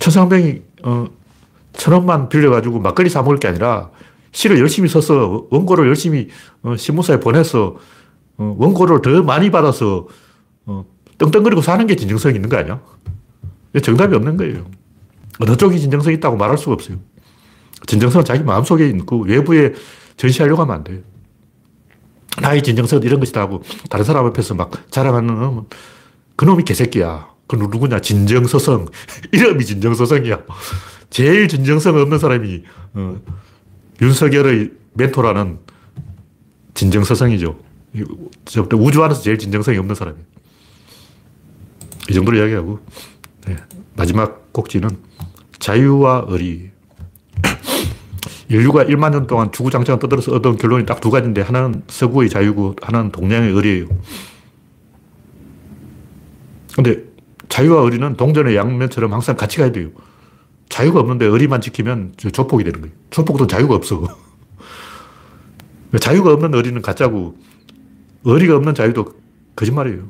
천상병이 어, 천 원만 빌려가지고 막걸리 사 먹을 게 아니라 시를 열심히 써서 원고를 열심히 어, 신문사에 보내서 어, 원고를 더 많이 받아서 어, 떵떵거리고 사는 게 진정성이 있는 거 아니야? 정답이 없는 거예요. 어느 쪽이 진정성이 있다고 말할 수가 없어요. 진정성은 자기 마음속에 있고 외부에 전시하려고 하면 안 돼요. 나의 진정성은 이런 것이다 하고 다른 사람 앞에서 막 자랑하는 그놈이 개새끼야. 그 누구냐? 진정서성. 이름이 진정서성이야. 제일 진정성 없는 사람이 어, 윤석열의 멘토라는 진정서성이죠. 우주 안에서 제일 진정성이 없는 사람이에요. 이 정도로 이야기하고 네. 마지막 곡지는 자유와 의리. 인류가 1만 년 동안 주구장창 떠들어서 얻은 결론이 딱 두 가지인데 하나는 서구의 자유고 하나는 동양의 의리예요. 근데 자유와 의리는 동전의 양면처럼 항상 같이 가야 돼요. 자유가 없는데 의리만 지키면 조폭이 되는 거예요. 조폭도 자유가 없어. 자유가 없는 의리는 가짜고 의리가 없는 자유도 거짓말이에요.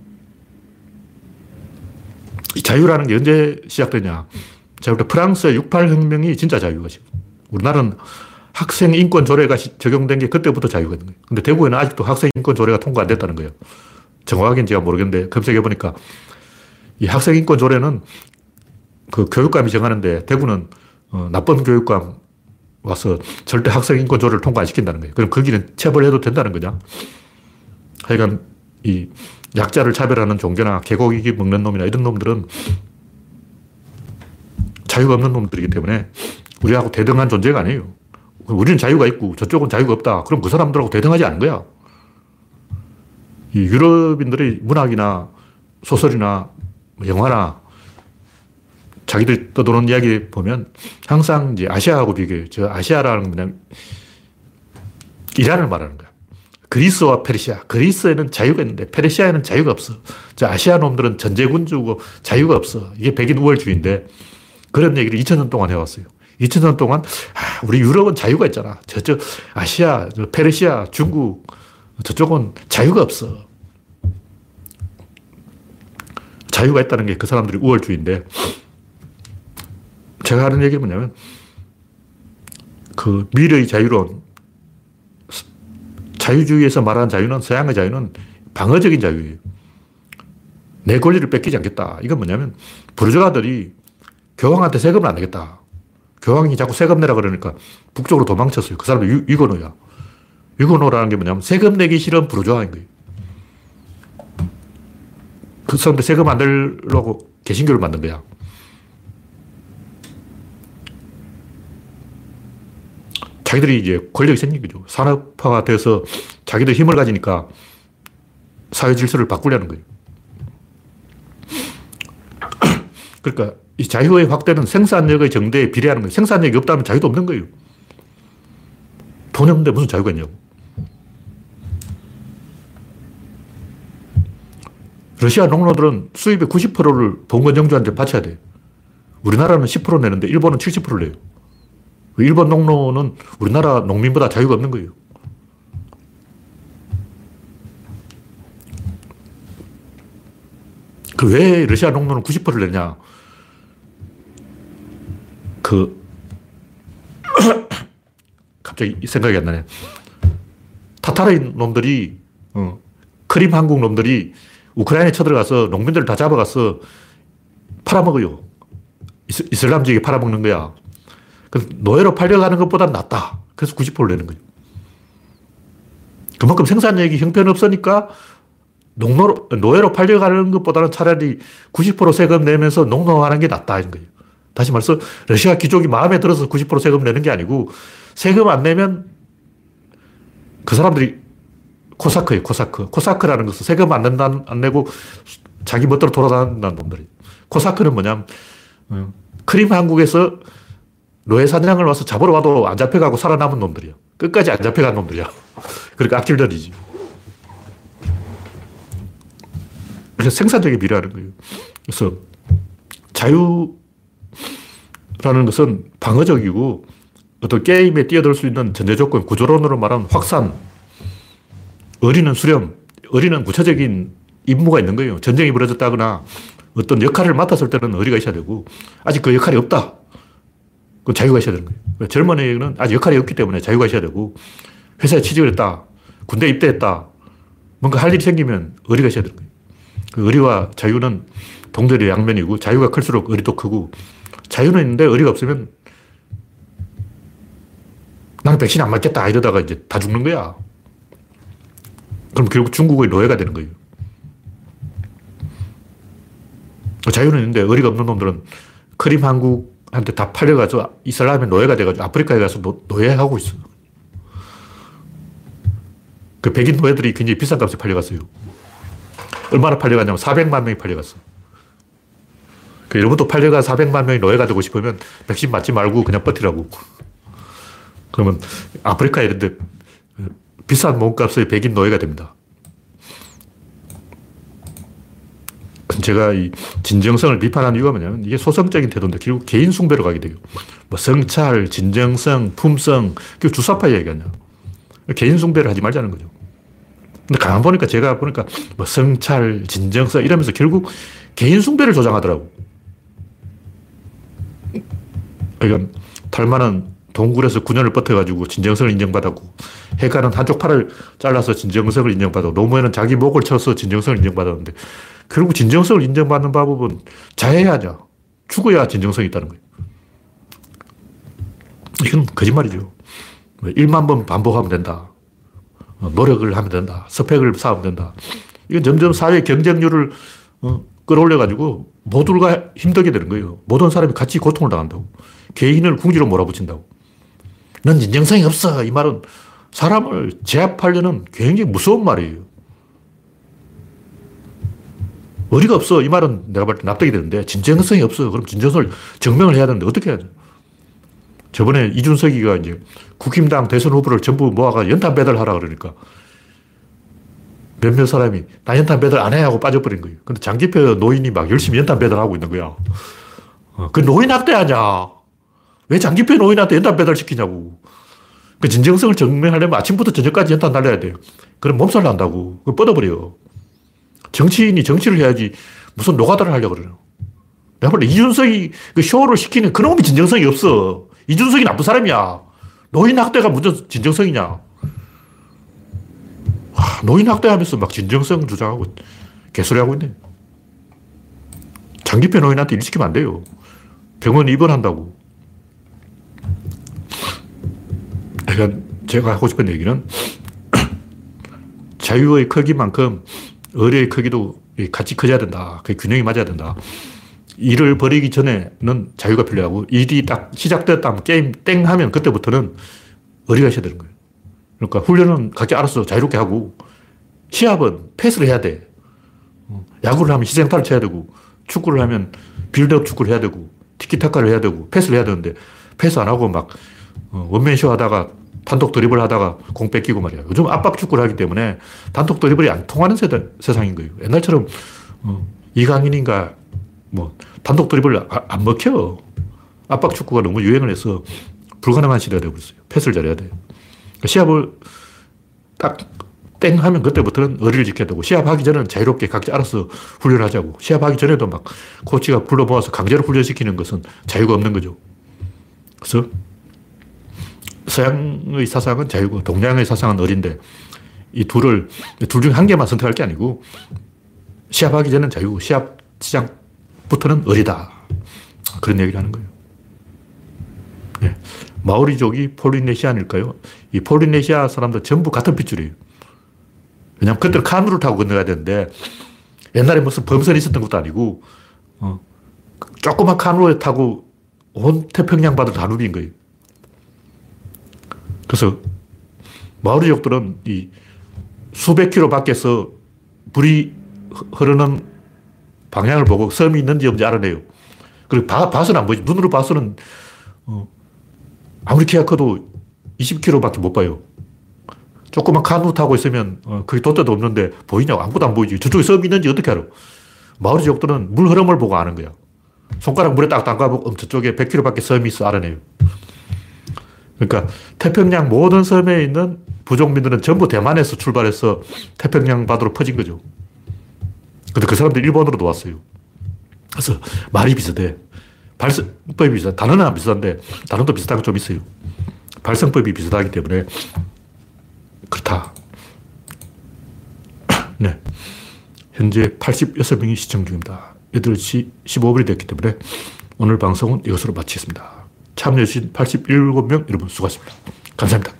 이 자유라는 게 언제 시작되냐. 자, 프랑스의 68혁명이 진짜 자유가 지금. 우리나라는 학생 인권 조례가 적용된 게 그때부터 자유가 있는 거예요. 근데 대구에는 아직도 학생 인권 조례가 통과 안 됐다는 거예요. 정확하게는 제가 모르겠는데 검색해 보니까 이 학생 인권 조례는 그 교육감이 정하는데 대구는 어, 나쁜 교육감 와서 절대 학생 인권 조례를 통과 안 시킨다는 거예요. 그럼 거기는 체벌해도 된다는 거냐? 하여간 이 약자를 차별하는 종교나 개고기 먹는 놈이나 이런 놈들은 자유가 없는 놈들이기 때문에 우리하고 대등한 존재가 아니에요. 우리는 자유가 있고 저쪽은 자유가 없다. 그럼 그 사람들하고 대등하지 않은 거야. 이 유럽인들의 문학이나 소설이나 영화나 자기들 떠도는 이야기 보면 항상 이제 아시아하고 비교해요. 저 아시아라는 건 뭐냐면 이란을 말하는 거야. 그리스와 페르시아. 그리스에는 자유가 있는데 페르시아에는 자유가 없어. 저 아시아 놈들은 전제군주고 자유가 없어. 이게 백인 우월주의인데 그런 얘기를 2000년 동안 해왔어요. 2000년 동안 아, 우리 유럽은 자유가 있잖아. 저쪽 아시아, 페르시아, 중국 저쪽은 자유가 없어. 자유가 있다는 게 그 사람들이 우월주의인데 제가 하는 얘기는 뭐냐면 그 미래의 자유론 자유주의에서 말하는 자유는 서양의 자유는 방어적인 자유예요. 내 권리를 뺏기지 않겠다. 이건 뭐냐면 부르주아들이 교황한테 세금을 안 내겠다. 교황이 자꾸 세금 내라 그러니까 북쪽으로 도망쳤어요. 그 사람도 유, 고노야 유고노라는 게 뭐냐면 세금 내기 싫은 부르주아인 거예요. 그 사람들 세금 안 내려고 개신교를 만든 거야. 자기들이 이제 권력이 생긴 거죠. 산업화가 돼서 자기들 힘을 가지니까 사회 질서를 바꾸려는 거예요. 그러니까 이 자유의 확대는 생산력의 정대에 비례하는 거예요. 생산력이 없다면 자유도 없는 거예요. 돈이 없는데 무슨 자유가 있냐고. 러시아 농노들은 수입의 90%를 봉건 정주한테 바쳐야 돼. 우리나라는 10% 내는데 일본은 70%를 내요. 그 일본 농노는 우리나라 농민보다 자유가 없는 거예요. 그 왜 러시아 농노는 90%를 내냐? 그, 갑자기 생각이 안 나네. 타타르인 놈들이, 어, 크림 한국 놈들이 우크라이나에 쳐들어가서 농민들 다 잡아가서 팔아먹어요. 이슬람 지역에 팔아먹는 거야. 그 노예로 팔려가는 것보다 낫다. 그래서 90%를 내는 거예요. 그만큼 생산력이 형편없으니까 농노로, 노예로 팔려가는 것보다는 차라리 90% 세금 내면서 농노하는 게 낫다. 는 거예요. 다시 말해서 러시아 귀족이 마음에 들어서 90% 세금 내는 게 아니고 세금 안 내면 그 사람들이 코사크예요, 코사크. 코사크라는 것은 세금 안 낸다, 안 내고 자기 멋대로 돌아다닌다는 놈들이. 코사크는 뭐냐면, 어, 크림 한국에서 노예 사냥을 와서 잡으러 와도 안 잡혀가고 살아남은 놈들이야. 끝까지 안 잡혀간 놈들이야. 그러니까 악질들이지. 그래서 생산적인 미래하는 거예요. 그래서 자유 라는 것은 방어적이고 어떤 게임에 뛰어들 수 있는 전제 조건, 구조론으로 말하면 확산, 어리는 수렴, 어리는 구체적인 임무가 있는 거예요. 전쟁이 벌어졌다거나 어떤 역할을 맡았을 때는 어리가 있어야 되고 아직 그 역할이 없다. 그 자유가 있어야 되는 거예요. 젊은 애는 아직 역할이 없기 때문에 자유가 있어야 되고 회사에 취직을 했다. 군대에 입대했다. 뭔가 할 일이 생기면 어리가 있어야 되는 거예요. 그 의리와 자유는 동들의 양면이고 자유가 클수록 의리도 크고 자유는 있는데 의리가 없으면 나는 백신 안 맞겠다 이러다가 이제 다 죽는 거야. 그럼 결국 중국의 노예가 되는 거예요. 자유는 있는데 의리가 없는 놈들은 크림 한국한테 다 팔려가지고 이슬람의 노예가 돼가지고 아프리카에 가서 노, 노예하고 있어. 그 백인 노예들이 굉장히 비싼 값에 팔려갔어요. 얼마나 팔려갔냐면 400만 명이 팔려갔어. 그 여러분도 팔려가 400만 명이 노예가 되고 싶으면 백신 맞지 말고 그냥 버티라고. 그러면 아프리카 이런 데 비싼 몸값의 백인 노예가 됩니다. 제가 이 진정성을 비판하는 이유가 뭐냐면 이게 소성적인 태도인데 결국 개인 숭배로 가게 돼요. 뭐 성찰, 진정성, 품성, 그 주사파 얘기하냐. 개인 숭배를 하지 말자는 거죠. 근데 가만 보니까 제가 보니까 뭐 성찰, 진정성 이러면서 결국 개인 숭배를 조장하더라고. 그러니까 탈마는 동굴에서 9년을 버텨가지고 진정성을 인정받았고 해가는 한쪽 팔을 잘라서 진정성을 인정받았고 노무현은 자기 목을 쳐서 진정성을 인정받았는데 결국 진정성을 인정받는 방법은 자해야죠. 죽어야 진정성이 있다는 거예요. 이건 거짓말이죠. 1만 뭐번 반복하면 된다. 어, 노력을 하면 된다. 스펙을 쌓으면 된다. 이건 점점 사회 경쟁률을 어, 끌어올려가지고 모두가 힘들게 되는 거예요. 모든 사람이 같이 고통을 당한다고. 개인을 궁지로 몰아붙인다고. 넌 진정성이 없어. 이 말은 사람을 제압하려는 굉장히 무서운 말이에요. 어리가 없어. 이 말은 내가 볼 때 납득이 되는데, 진정성이 없어. 그럼 진정성을 증명을 해야 되는데, 어떻게 해야 돼? 저번에 이준석이가 이제 국힘당 대선 후보를 전부 모아가 연탄 배달하라 그러니까 몇몇 사람이 나 연탄 배달 안 해 하고 빠져버린 거예요. 근데 장기표 노인이 막 열심히 연탄 배달하고 있는 거야. 어, 그 노인 학대하냐? 왜 장기표 노인한테 연탄 배달 시키냐고. 그 진정성을 증명하려면 아침부터 저녁까지 연탄 날려야 돼요. 그럼 몸살 난다고. 그 뻗어버려. 정치인이 정치를 해야지 무슨 노가다를 하려고 그래요. 내가 볼 때 이준석이 그 쇼를 시키는 그놈이 진정성이 없어. 이준석이 나쁜 사람이야. 노인 학대가 무슨 진정성이냐. 와, 노인 학대하면서 막 진정성 주장하고 개소리하고 있네. 장기표 노인한테 일 시키면 안 돼요. 병원 입원한다고. 그러니까 제가 하고 싶은 얘기는 자유의 크기만큼 의뢰의 크기도 같이 커져야 된다. 그 균형이 맞아야 된다. 일을 벌이기 전에는 자유가 필요하고 일이 딱 시작됐다 면 게임 땡 하면 그때부터는 의리가 있어야 되는 거예요. 그러니까 훈련은 각자 알아서 자유롭게 하고 시합은 패스를 해야 돼. 야구를 하면 희생타를 쳐야 되고 축구를 하면 빌드업 축구를 해야 되고 티키타카를 해야 되고 패스를 해야 되는데 패스 안 하고 막 어, 원맨쇼 하다가 단독 드리블 하다가 공 뺏기고 말이야. 요즘 압박 축구를 하기 때문에 단독 드리블이 안 통하는 세대, 세상인 거예요. 옛날처럼 어, 이강인인가 뭐 단독 드리블 아, 안 먹혀. 압박 축구가 너무 유행을 해서 불가능한 시대가 되어버렸어요. 패스를 잘해야 돼요. 그러니까 시합을 딱 땡 하면 그때부터는 의리를 지켜야 되고 시합하기 전에는 자유롭게 각자 알아서 훈련하자고 시합하기 전에도 막 코치가 불러 모아서 강제로 훈련시키는 것은 자유가 없는 거죠. 그래서 서양의 사상은 자유고 동양의 사상은 어린데 이 둘을 둘 중 한 개만 선택할 게 아니고 시합하기 전엔 자유고 시합 시장부터는 어리다. 그런 얘기를 하는 거예요. 네. 마오리족이 폴리네시안일까요? 이 폴리네시아 사람들 전부 같은 핏줄이에요. 왜냐면 그때는 카누를 타고 건너가야 되는데 옛날에 무슨 범선이 있었던 것도 아니고 어, 조그만 카누를 타고 온 태평양 바다를 다 누빈 거예요. 그래서 마오리족들은 이 수백 킬로 밖에서 불이 흐르는 방향을 보고 섬이 있는지 없는지 알아내요. 그리고 봐, 봐서는 안 보이지. 눈으로 봐서는 어, 아무리 키가 커도 20km밖에 못 봐요. 조그만 카누 타고 있으면 어, 거기 돛대도 없는데 보이냐고 아무것도 안 보이지. 저쪽에 섬이 있는지 어떻게 알아? 마오리족들은 물 흐름을 보고 아는 거야. 손가락 물에 딱 담가보고 저쪽에 100km밖에 섬이 있어 알아내요. 그러니까 태평양 모든 섬에 있는 부족민들은 전부 대만에서 출발해서 태평양 바다로 퍼진 거죠. 근데 그 사람들이 일본으로도 왔어요. 그래서 말이 비슷해. 발성법이 비슷해. 단어는 안 비슷한데, 단어도 비슷한 좀 있어요. 발성법이 비슷하기 때문에, 그렇다. 네. 현재 86명이 시청 중입니다. 8시 15분이 됐기 때문에 오늘 방송은 이것으로 마치겠습니다. 참여해주신 87명 여러분 수고하셨습니다. 감사합니다.